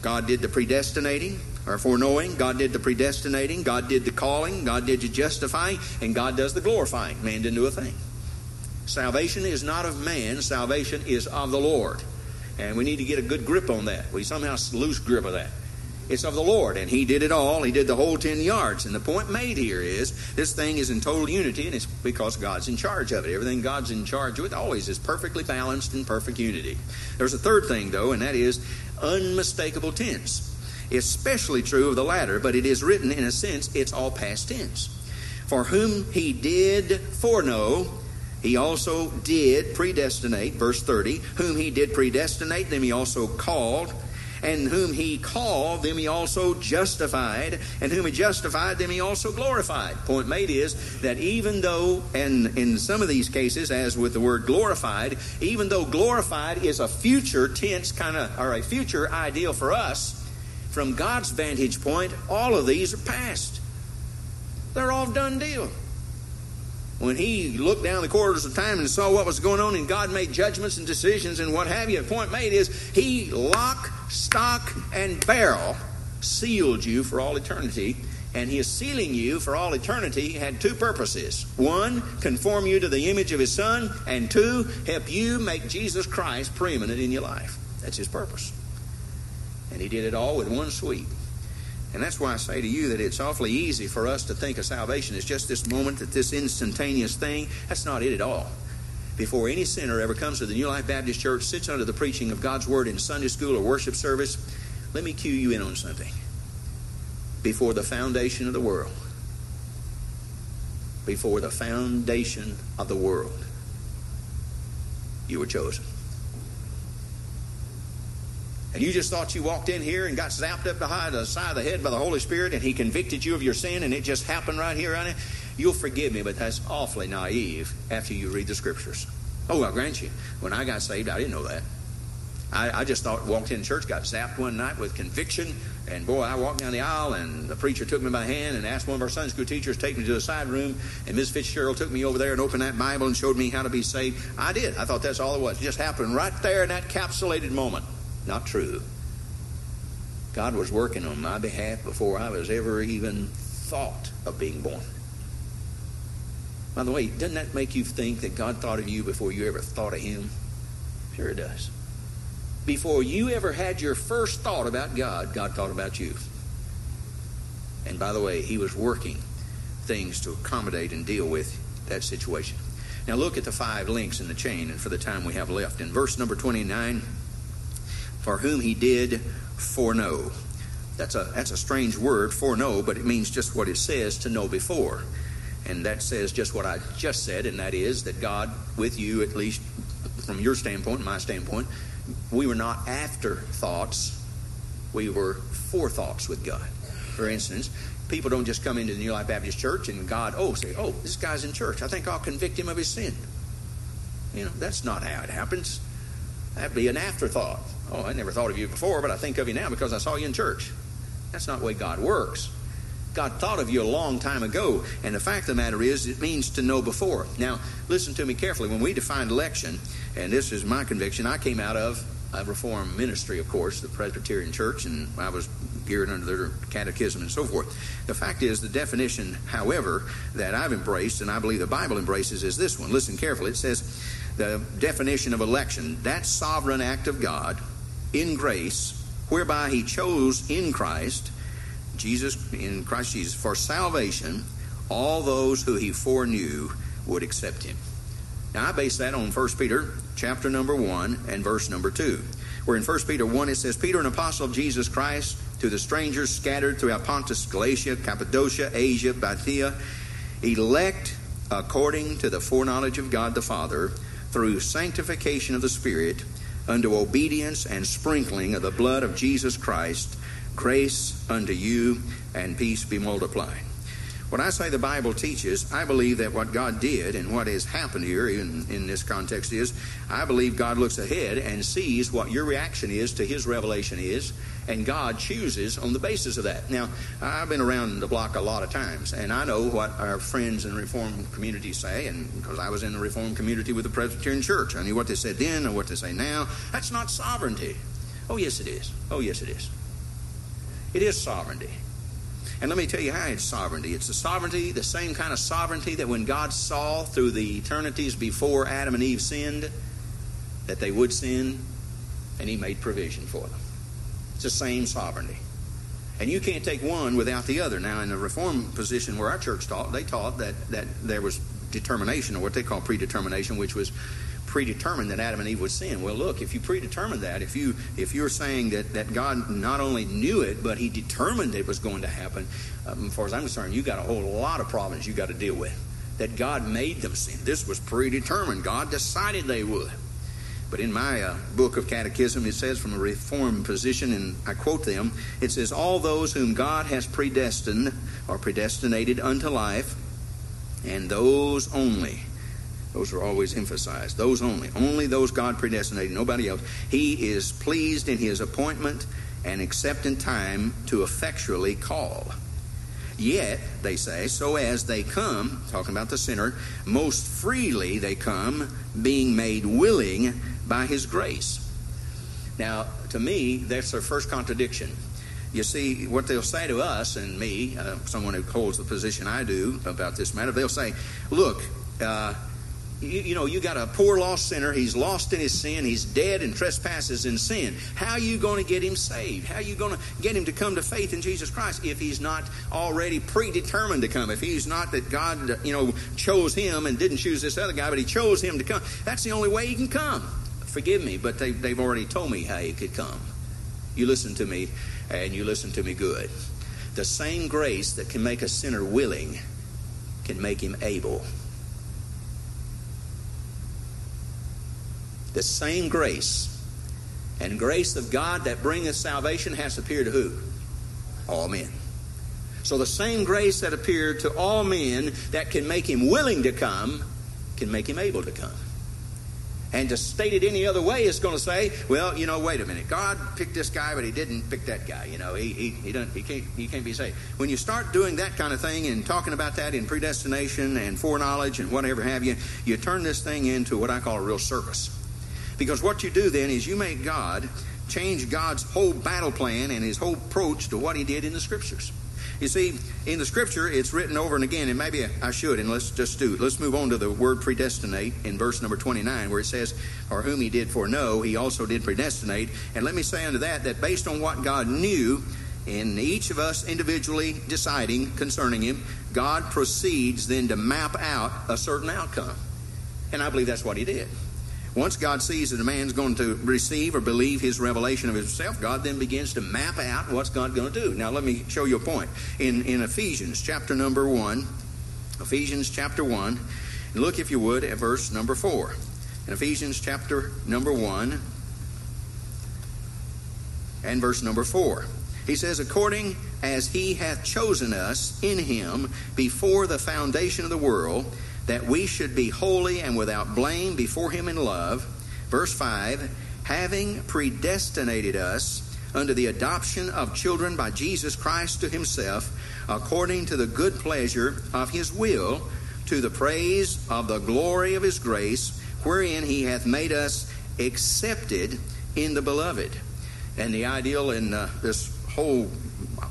God did the predestinating or foreknowing. God did the predestinating. God did the calling. God did the justifying. And God does the glorifying. Man didn't do a thing. Salvation is not of man, salvation is of the Lord. And we need to get a good grip on that. We somehow lose grip of that. It's of the Lord, and He did it all. He did the whole 10 yards. And the point made here is this thing is in total unity, and it's because God's in charge of it. Everything God's in charge with always is perfectly balanced in perfect unity. There's a third thing, though, and that is unmistakable tense. Especially true of the latter, but it is written in a sense, it's all past tense. For whom He did foreknow, he also did predestinate, verse 30. Whom he did predestinate, them he also called and whom he called, them he also justified, and whom he justified, them he also glorified. Point made is that even though, and in some of these cases, as with the word glorified, even though glorified is a future tense kind of, or a future ideal for us, from God's vantage point, all of these are past. They're all done deal when he looked down the corridors of time and saw what was going on, and God made judgments and decisions and what have you, the point made is he lock, stock, and barrel sealed you for all eternity. And his sealing you for all eternity had two purposes. One, conform you to the image of his son, and two, help you make Jesus Christ preeminent in your life. That's his purpose. And he did it all with one sweep. And that's why I say to you that it's awfully easy for us to think of salvation as just this moment, that this instantaneous thing. That's not it at all. Before any sinner ever comes to the New Life Baptist Church, sits under the preaching of God's Word in Sunday school or worship service, let me cue you in on something. Before the foundation of the world, before the foundation of the world, you were chosen. And you just thought you walked in here and got zapped up behind the side of the head by the Holy Spirit and He convicted you of your sin and it just happened right here, right You'll forgive me, but that's awfully naive after you read the Scriptures. Oh, I'll grant you. When I got saved, I didn't know that. I, I just thought, walked in church, got zapped one night with conviction, and boy, I walked down the aisle, and the preacher took me by the hand and asked one of our Sunday school teachers to take me to the side room, and Miss Fitzgerald took me over there and opened that Bible and showed me how to be saved. I did. I thought that's all it was. It just happened right there in that capsulated moment. Not true. God was working on my behalf before I was ever even thought of being born. By the way, doesn't that make you think that God thought of you before you ever thought of Him? Sure, it does. Before you ever had your first thought about God, God thought about you. And by the way, He was working things to accommodate and deal with that situation. Now look at the five links in the chain, and for the time we have left. In verse number 29, for whom he did foreknow. That's a, that's a strange word, foreknow, but it means just what it says to know before. And that says just what I just said, and that is that God, with you, at least from your standpoint, my standpoint, we were not afterthoughts, we were forethoughts with God. for instance, people don't just come into the New Life Baptist Church and God, oh, say, oh, this guy's in church. I think I'll convict him of his sin. You know, that's not how it happens. That'd be an afterthought. Oh, I never thought of you before, but I think of you now because I saw you in church. That's not the way God works. God thought of you a long time ago, and the fact of the matter is, it means to know before. Now, listen to me carefully. When we define election, and this is my conviction, I came out of a Reformed ministry, of course, the Presbyterian Church, and I was geared under their catechism and so forth. The fact is, the definition, however, that I've embraced, and I believe the Bible embraces, is this one. Listen carefully. It says the definition of election that sovereign act of God in grace, whereby He chose in Christ Jesus, in Christ Jesus, for salvation, all those who he foreknew would accept him. Now I base that on 1 Peter chapter number 1 and verse number 2. Where in 1 Peter 1 it says, Peter, an apostle of Jesus Christ, to the strangers scattered throughout Pontus, Galatia, Cappadocia, Asia, Bithynia, elect according to the foreknowledge of God the Father, through sanctification of the Spirit, unto obedience and sprinkling of the blood of Jesus Christ, Grace unto you and peace be multiplied. When I say the Bible teaches, I believe that what God did and what has happened here in, in this context is, I believe God looks ahead and sees what your reaction is to His revelation is, and God chooses on the basis of that. Now, I've been around the block a lot of times, and I know what our friends in the Reformed community say, and because I was in the Reformed community with the Presbyterian Church, I knew what they said then and what they say now. That's not sovereignty. Oh, yes, it is. Oh, yes, it is. It is sovereignty. And let me tell you how it's sovereignty. It's the sovereignty, the same kind of sovereignty that when God saw through the eternities before Adam and Eve sinned, that they would sin, and He made provision for them. It's the same sovereignty. And you can't take one without the other. Now, in the Reform position where our church taught, they taught that, that there was determination, or what they call predetermination, which was predetermined that Adam and Eve would sin. Well, look, if you predetermined that, if you if you're saying that, that God not only knew it, but He determined it was going to happen, um, as far as I'm concerned, you got a whole lot of problems you got to deal with. That God made them sin. This was predetermined. God decided they would. But in my uh, book of catechism, it says from a reformed position, and I quote them, it says, All those whom God has predestined or predestinated unto life, and those only those are always emphasized. Those only. Only those God predestinated, nobody else. He is pleased in his appointment and except accepting time to effectually call. Yet, they say, so as they come, talking about the sinner, most freely they come, being made willing by his grace. Now, to me, that's their first contradiction. You see, what they'll say to us and me, uh, someone who holds the position I do about this matter, they'll say, look, uh, you, you, know, you got a poor lost sinner. He's lost in his sin. He's dead and trespasses in sin. How are you going to get him saved? How are you going to get him to come to faith in Jesus Christ if he's not already predetermined to come? If he's not that God, you know, chose him and didn't choose this other guy, but he chose him to come. That's the only way he can come. Forgive me, but they, they've already told me how he could come. You listen to me, and you listen to me good. The same grace that can make a sinner willing can make him able. The same grace and grace of God that bringeth salvation has appeared to who? All men. So the same grace that appeared to all men that can make him willing to come can make him able to come. And to state it any other way is going to say, well, you know, wait a minute. God picked this guy, but he didn't pick that guy. You know, he, he, he, doesn't, he, can't, he can't be saved. When you start doing that kind of thing and talking about that in predestination and foreknowledge and whatever have you, you turn this thing into what I call a real circus. Because what you do then is you make God change God's whole battle plan and his whole approach to what he did in the scriptures. You see, in the scripture, it's written over and again, and maybe I should, and let's just do it. Let's move on to the word predestinate in verse number 29, where it says, Or whom he did foreknow, he also did predestinate. And let me say unto that, that based on what God knew, in each of us individually deciding concerning him, God proceeds then to map out a certain outcome. And I believe that's what he did. Once God sees that a man's going to receive or believe his revelation of himself, God then begins to map out what's God going to do. Now, let me show you a point. In, in Ephesians chapter number 1, Ephesians chapter 1, look, if you would, at verse number 4. In Ephesians chapter number 1 and verse number 4. He says, according as he hath chosen us in him before the foundation of the world, that we should be holy and without blame before him in love. Verse 5 having predestinated us unto the adoption of children by Jesus Christ to himself, according to the good pleasure of his will, to the praise of the glory of his grace, wherein he hath made us accepted in the beloved. And the ideal in uh, this whole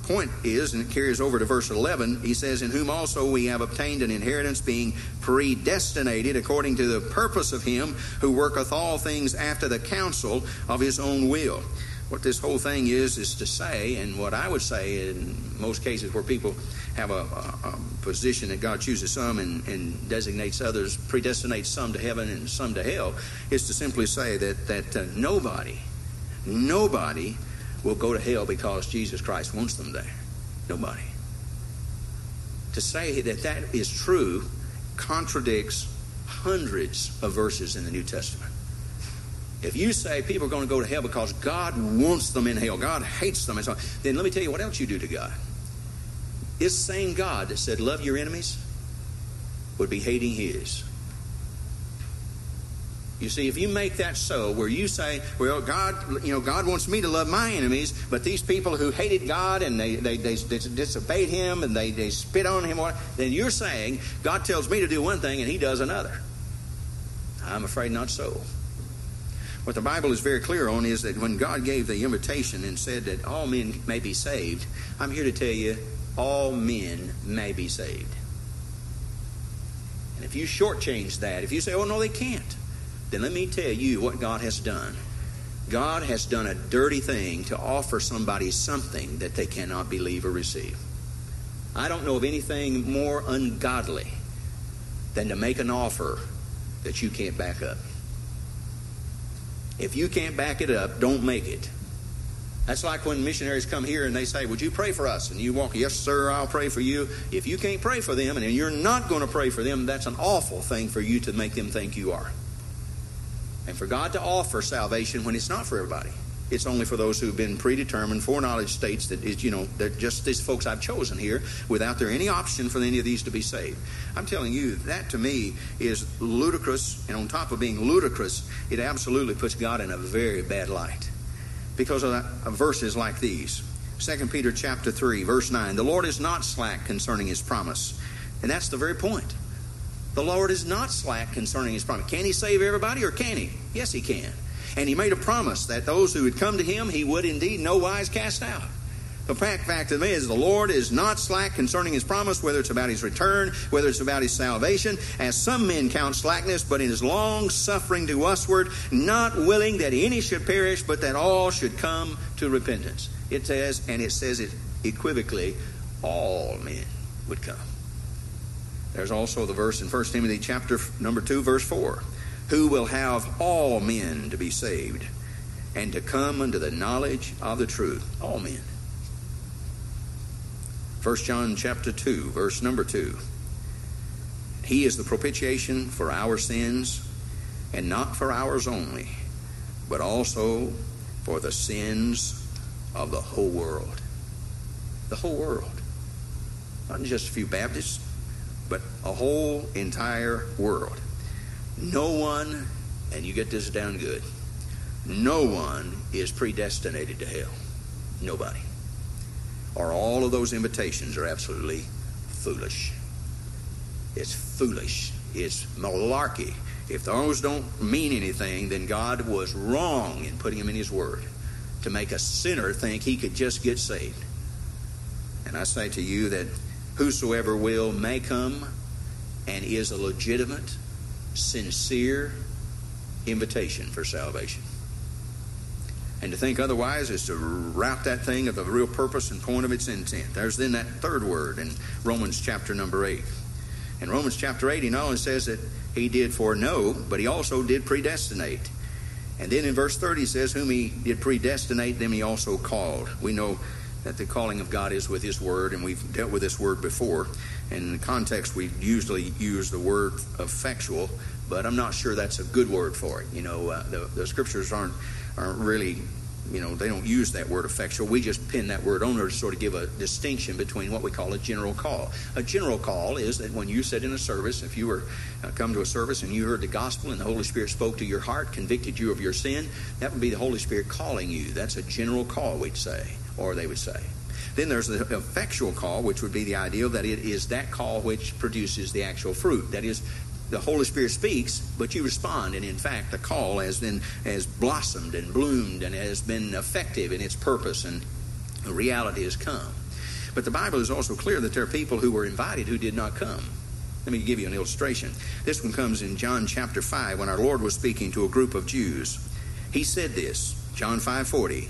point is, and it carries over to verse 11, he says, In whom also we have obtained an inheritance, being predestinated according to the purpose of him who worketh all things after the counsel of his own will. What this whole thing is, is to say, and what I would say in most cases where people have a, a, a position that God chooses some and, and, designates others, predestinates some to heaven and some to hell, is to simply say that, that uh, nobody, nobody will go to hell because Jesus Christ wants them there. Nobody. To say that that is true contradicts hundreds of verses in the New Testament. If you say people are going to go to hell because God wants them in hell, God hates them, and so on, then let me tell you what else you do to God. This same God that said, Love your enemies, would be hating his. You see, if you make that so, where you say, well, God, you know, God wants me to love my enemies, but these people who hated God and they, they, they, they disobeyed Him and they, they spit on Him, then you're saying, God tells me to do one thing and He does another. I'm afraid not so. What the Bible is very clear on is that when God gave the invitation and said that all men may be saved, I'm here to tell you, all men may be saved. And if you shortchange that, if you say, oh, no, they can't, then let me tell you what God has done. God has done a dirty thing to offer somebody something that they cannot believe or receive. I don't know of anything more ungodly than to make an offer that you can't back up. If you can't back it up, don't make it. That's like when missionaries come here and they say, Would you pray for us? And you walk, Yes, sir, I'll pray for you. If you can't pray for them and you're not going to pray for them, that's an awful thing for you to make them think you are and for God to offer salvation when it's not for everybody. It's only for those who've been predetermined. Foreknowledge states that it's, you know that just these folks I've chosen here, without there any option for any of these to be saved. I'm telling you that to me is ludicrous, and on top of being ludicrous, it absolutely puts God in a very bad light because of, of verses like these. 2 Peter chapter 3, verse 9. The Lord is not slack concerning his promise. And that's the very point. The Lord is not slack concerning his promise. Can he save everybody or can he? Yes, he can. And he made a promise that those who would come to him, he would indeed no wise cast out. The fact, fact of it is, the Lord is not slack concerning his promise, whether it's about his return, whether it's about his salvation, as some men count slackness, but in his long suffering to usward, not willing that any should perish, but that all should come to repentance. It says, and it says it equivocally, all men would come. There's also the verse in 1 Timothy chapter number 2 verse 4, who will have all men to be saved and to come unto the knowledge of the truth, all men. 1 John chapter 2 verse number 2. He is the propitiation for our sins and not for ours only, but also for the sins of the whole world. The whole world. Not just a few Baptists, but a whole entire world. No one, and you get this down good, no one is predestinated to hell. Nobody. Or all of those invitations are absolutely foolish. It's foolish. It's malarkey. If those don't mean anything, then God was wrong in putting them in His Word to make a sinner think he could just get saved. And I say to you that whosoever will may come and is a legitimate, sincere invitation for salvation. And to think otherwise is to rout that thing of the real purpose and point of its intent. There's then that third word in Romans chapter number 8. In Romans chapter 8, he not only says that he did foreknow, but he also did predestinate. And then in verse 30, he says, Whom he did predestinate, them he also called. We know that the calling of God is with His Word, and we've dealt with this word before. In the context, we usually use the word effectual, but I'm not sure that's a good word for it. You know, uh, the, the scriptures aren't aren't really you know, they don't use that word effectual. We just pin that word on there to sort of give a distinction between what we call a general call. A general call is that when you sit in a service, if you were uh, come to a service and you heard the gospel and the Holy Spirit spoke to your heart, convicted you of your sin, that would be the Holy Spirit calling you. That's a general call, we'd say, or they would say. Then there's the effectual call, which would be the idea that it is that call which produces the actual fruit. That is, the Holy Spirit speaks, but you respond. And in fact, the call has been has blossomed and bloomed and has been effective in its purpose, and reality has come. But the Bible is also clear that there are people who were invited who did not come. Let me give you an illustration. This one comes in John chapter 5 when our Lord was speaking to a group of Jews. He said this, John 5:40,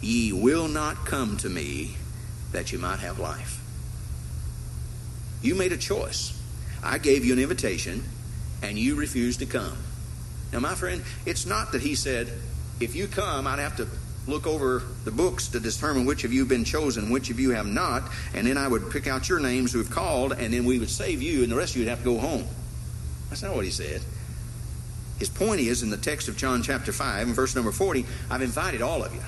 "Ye will not come to me that you might have life." You made a choice. I gave you an invitation and you refused to come. Now, my friend, it's not that he said, if you come, I'd have to look over the books to determine which of you have been chosen, which of you have not, and then I would pick out your names who have called, and then we would save you, and the rest of you would have to go home. That's not what he said. His point is in the text of John chapter 5 and verse number 40, I've invited all of you.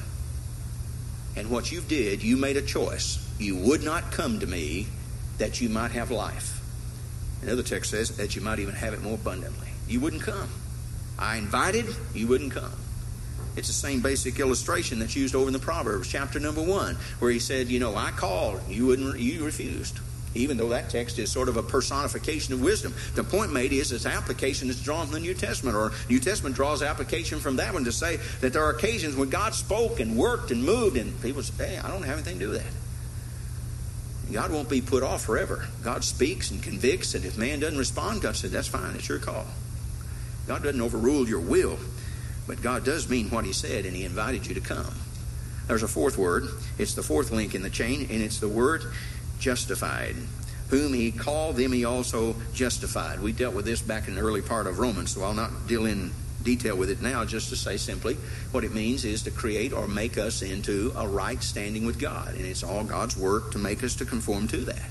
And what you did, you made a choice. You would not come to me that you might have life. Another text says that you might even have it more abundantly. You wouldn't come. I invited, you wouldn't come. It's the same basic illustration that's used over in the Proverbs, chapter number one, where he said, You know, I called, you wouldn't, you refused. Even though that text is sort of a personification of wisdom. The point made is its application is drawn from the New Testament, or New Testament draws application from that one to say that there are occasions when God spoke and worked and moved, and people say, Hey, I don't have anything to do with that. God won't be put off forever. God speaks and convicts, and if man doesn't respond, God said, That's fine, it's your call. God doesn't overrule your will, but God does mean what He said, and He invited you to come. There's a fourth word. It's the fourth link in the chain, and it's the word justified. Whom He called, them He also justified. We dealt with this back in the early part of Romans, so I'll not deal in detail with it now, just to say simply what it means is to create or make us into a right standing with God. And it's all God's work to make us to conform to that.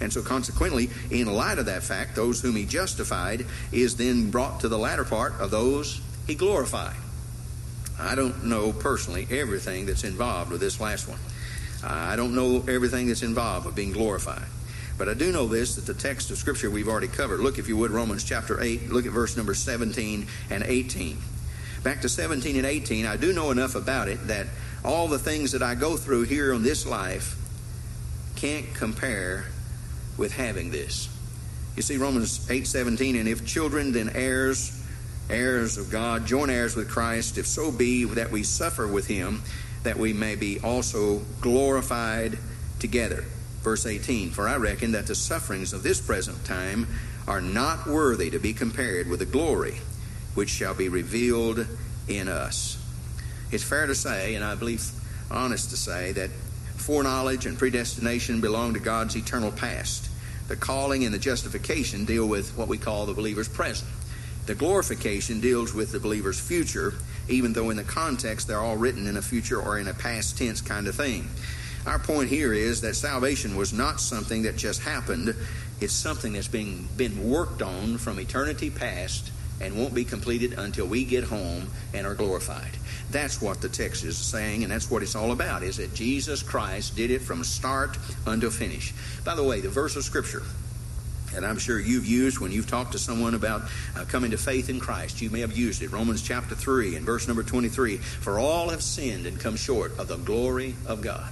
And so, consequently, in light of that fact, those whom he justified is then brought to the latter part of those he glorified. I don't know personally everything that's involved with this last one. I don't know everything that's involved with being glorified. But I do know this that the text of Scripture we've already covered. Look, if you would, Romans chapter 8, look at verse number 17 and 18. Back to 17 and 18, I do know enough about it that all the things that I go through here on this life can't compare with having this. You see, Romans 8 17, and if children, then heirs, heirs of God, joint heirs with Christ, if so be that we suffer with him, that we may be also glorified together. Verse 18 For I reckon that the sufferings of this present time are not worthy to be compared with the glory which shall be revealed in us. It's fair to say, and I believe honest to say, that foreknowledge and predestination belong to God's eternal past. The calling and the justification deal with what we call the believer's present. The glorification deals with the believer's future, even though in the context they're all written in a future or in a past tense kind of thing. Our point here is that salvation was not something that just happened. It's something that's being been worked on from eternity past and won't be completed until we get home and are glorified. That's what the text is saying, and that's what it's all about, is that Jesus Christ did it from start until finish. By the way, the verse of Scripture and I'm sure you've used when you've talked to someone about uh, coming to faith in Christ. You may have used it. Romans chapter 3 and verse number 23. For all have sinned and come short of the glory of God.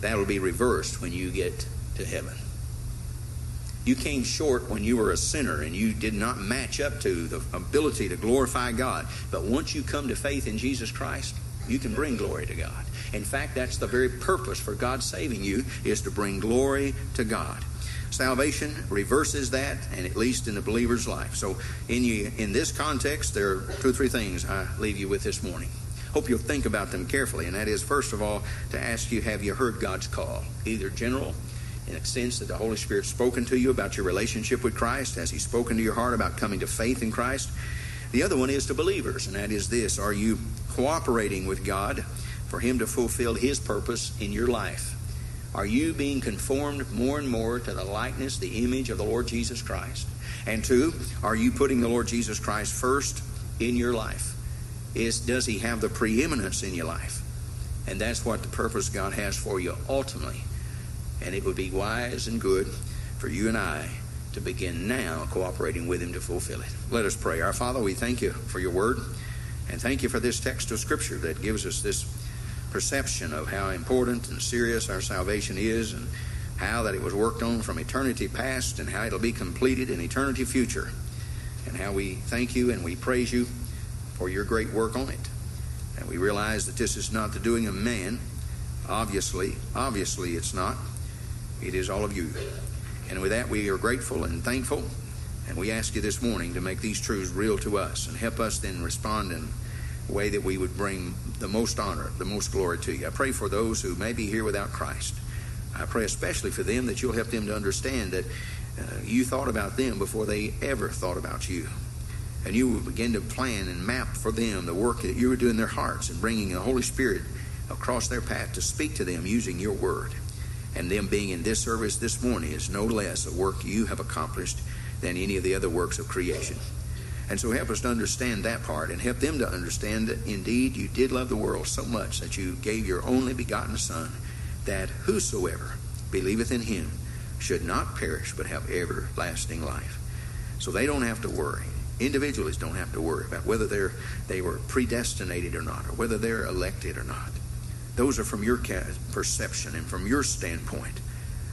That'll be reversed when you get to heaven. You came short when you were a sinner and you did not match up to the ability to glorify God. But once you come to faith in Jesus Christ, you can bring glory to God. In fact, that's the very purpose for God saving you is to bring glory to God. Salvation reverses that, and at least in the believer's life. So, in you, in this context, there are two or three things I leave you with this morning hope you'll think about them carefully. And that is, first of all, to ask you, have you heard God's call? Either general, in a sense that the Holy Spirit's spoken to you about your relationship with Christ, has He spoken to your heart about coming to faith in Christ? The other one is to believers, and that is this Are you cooperating with God for Him to fulfill His purpose in your life? Are you being conformed more and more to the likeness, the image of the Lord Jesus Christ? And two, are you putting the Lord Jesus Christ first in your life? is does he have the preeminence in your life? And that's what the purpose God has for you ultimately. And it would be wise and good for you and I to begin now cooperating with him to fulfill it. Let us pray. Our Father, we thank you for your word and thank you for this text of Scripture that gives us this perception of how important and serious our salvation is and how that it was worked on from eternity past and how it'll be completed in eternity future. And how we thank you and we praise you for your great work on it. And we realize that this is not the doing of man. Obviously, obviously it's not. It is all of you. And with that, we are grateful and thankful. And we ask you this morning to make these truths real to us and help us then respond in a way that we would bring the most honor, the most glory to you. I pray for those who may be here without Christ. I pray especially for them that you'll help them to understand that uh, you thought about them before they ever thought about you. And you will begin to plan and map for them the work that you are doing in their hearts and bringing the Holy Spirit across their path to speak to them using your word. And them being in this service this morning is no less a work you have accomplished than any of the other works of creation. And so help us to understand that part and help them to understand that indeed you did love the world so much that you gave your only begotten Son, that whosoever believeth in him should not perish but have everlasting life. So they don't have to worry. Individuals don't have to worry about whether they're they were predestinated or not, or whether they're elected or not. Those are from your perception and from your standpoint.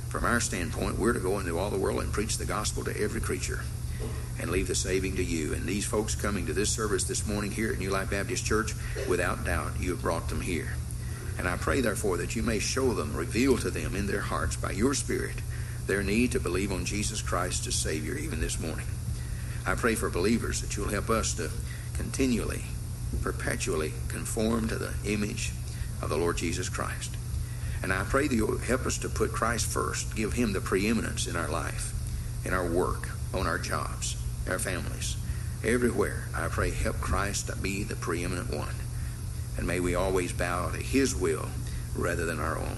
From our standpoint, we're to go into all the world and preach the gospel to every creature and leave the saving to you. And these folks coming to this service this morning here at New Life Baptist Church, without doubt, you have brought them here. And I pray, therefore, that you may show them, reveal to them in their hearts by your Spirit their need to believe on Jesus Christ as Savior even this morning. I pray for believers that you'll help us to continually, perpetually conform to the image of the Lord Jesus Christ. And I pray that you'll help us to put Christ first, give Him the preeminence in our life, in our work, on our jobs, our families, everywhere. I pray, help Christ to be the preeminent one. And may we always bow to His will rather than our own.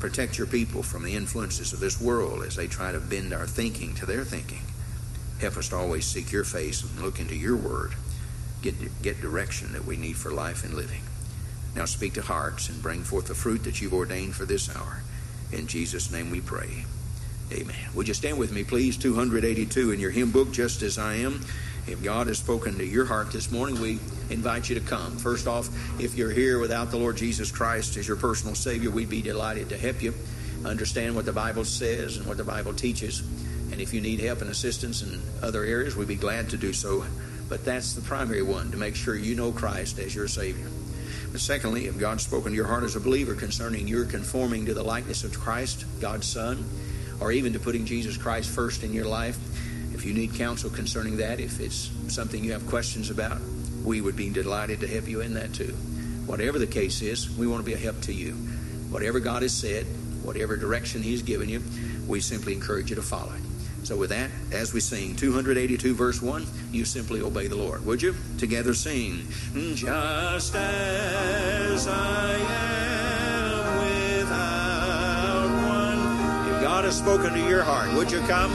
Protect your people from the influences of this world as they try to bend our thinking to their thinking. Help us to always seek your face and look into your word. Get, get direction that we need for life and living. Now speak to hearts and bring forth the fruit that you've ordained for this hour. In Jesus' name we pray. Amen. Would you stand with me, please? 282 in your hymn book, Just As I Am. If God has spoken to your heart this morning, we invite you to come. First off, if you're here without the Lord Jesus Christ as your personal Savior, we'd be delighted to help you understand what the Bible says and what the Bible teaches. And if you need help and assistance in other areas, we'd be glad to do so. But that's the primary one to make sure you know Christ as your Savior. But secondly, if God's spoken to your heart as a believer concerning your conforming to the likeness of Christ, God's Son, or even to putting Jesus Christ first in your life, if you need counsel concerning that, if it's something you have questions about, we would be delighted to help you in that too. Whatever the case is, we want to be a help to you. Whatever God has said, whatever direction He's given you, we simply encourage you to follow it. So, with that, as we sing 282, verse 1, you simply obey the Lord. Would you? Together sing. Just as I am God has spoken to your heart, would you come?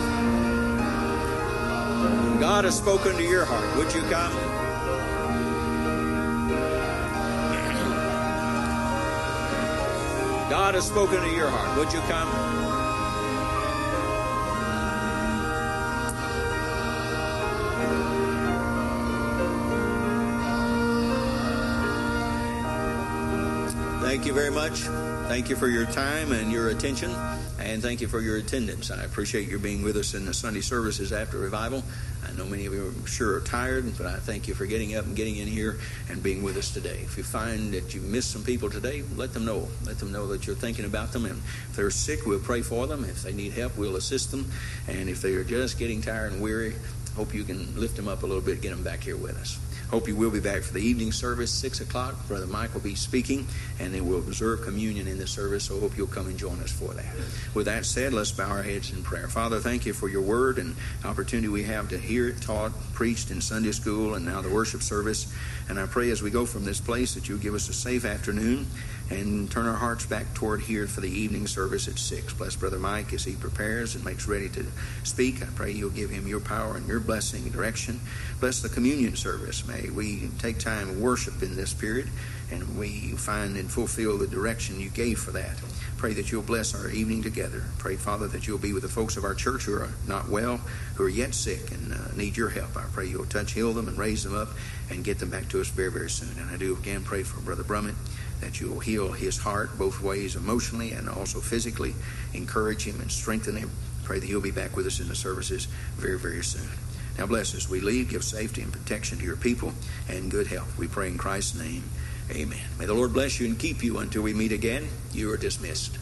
God has spoken to your heart, would you come? [clears throat] God has spoken to your heart, would you come? Thank you very much. Thank you for your time and your attention, and thank you for your attendance. I appreciate your being with us in the Sunday services after revival. I know many of you, I'm sure, are tired, but I thank you for getting up and getting in here and being with us today. If you find that you missed some people today, let them know. Let them know that you're thinking about them. And if they're sick, we'll pray for them. If they need help, we'll assist them. And if they are just getting tired and weary, hope you can lift them up a little bit, get them back here with us. Hope you will be back for the evening service, 6 o'clock. Brother Mike will be speaking, and then we'll observe communion in the service, so hope you'll come and join us for that. With that said, let's bow our heads in prayer. Father, thank you for your word and opportunity we have to hear it taught, preached in Sunday school, and now the worship service. And I pray as we go from this place that you'll give us a safe afternoon and turn our hearts back toward here for the evening service at 6. Bless Brother Mike as he prepares and makes ready to speak. I pray you'll give him your power and your blessing and direction. Bless the communion service. May we take time and worship in this period and we find and fulfill the direction you gave for that. Pray that you'll bless our evening together. Pray, Father, that you'll be with the folks of our church who are not well, who are yet sick and uh, need your help. I pray you'll touch, heal them, and raise them up and get them back to us very, very soon. And I do again pray for Brother Brummett that you'll heal his heart both ways, emotionally and also physically. Encourage him and strengthen him. Pray that he'll be back with us in the services very, very soon. Now bless us. We leave. Give safety and protection to your people and good health. We pray in Christ's name. Amen. May the Lord bless you and keep you until we meet again. You are dismissed.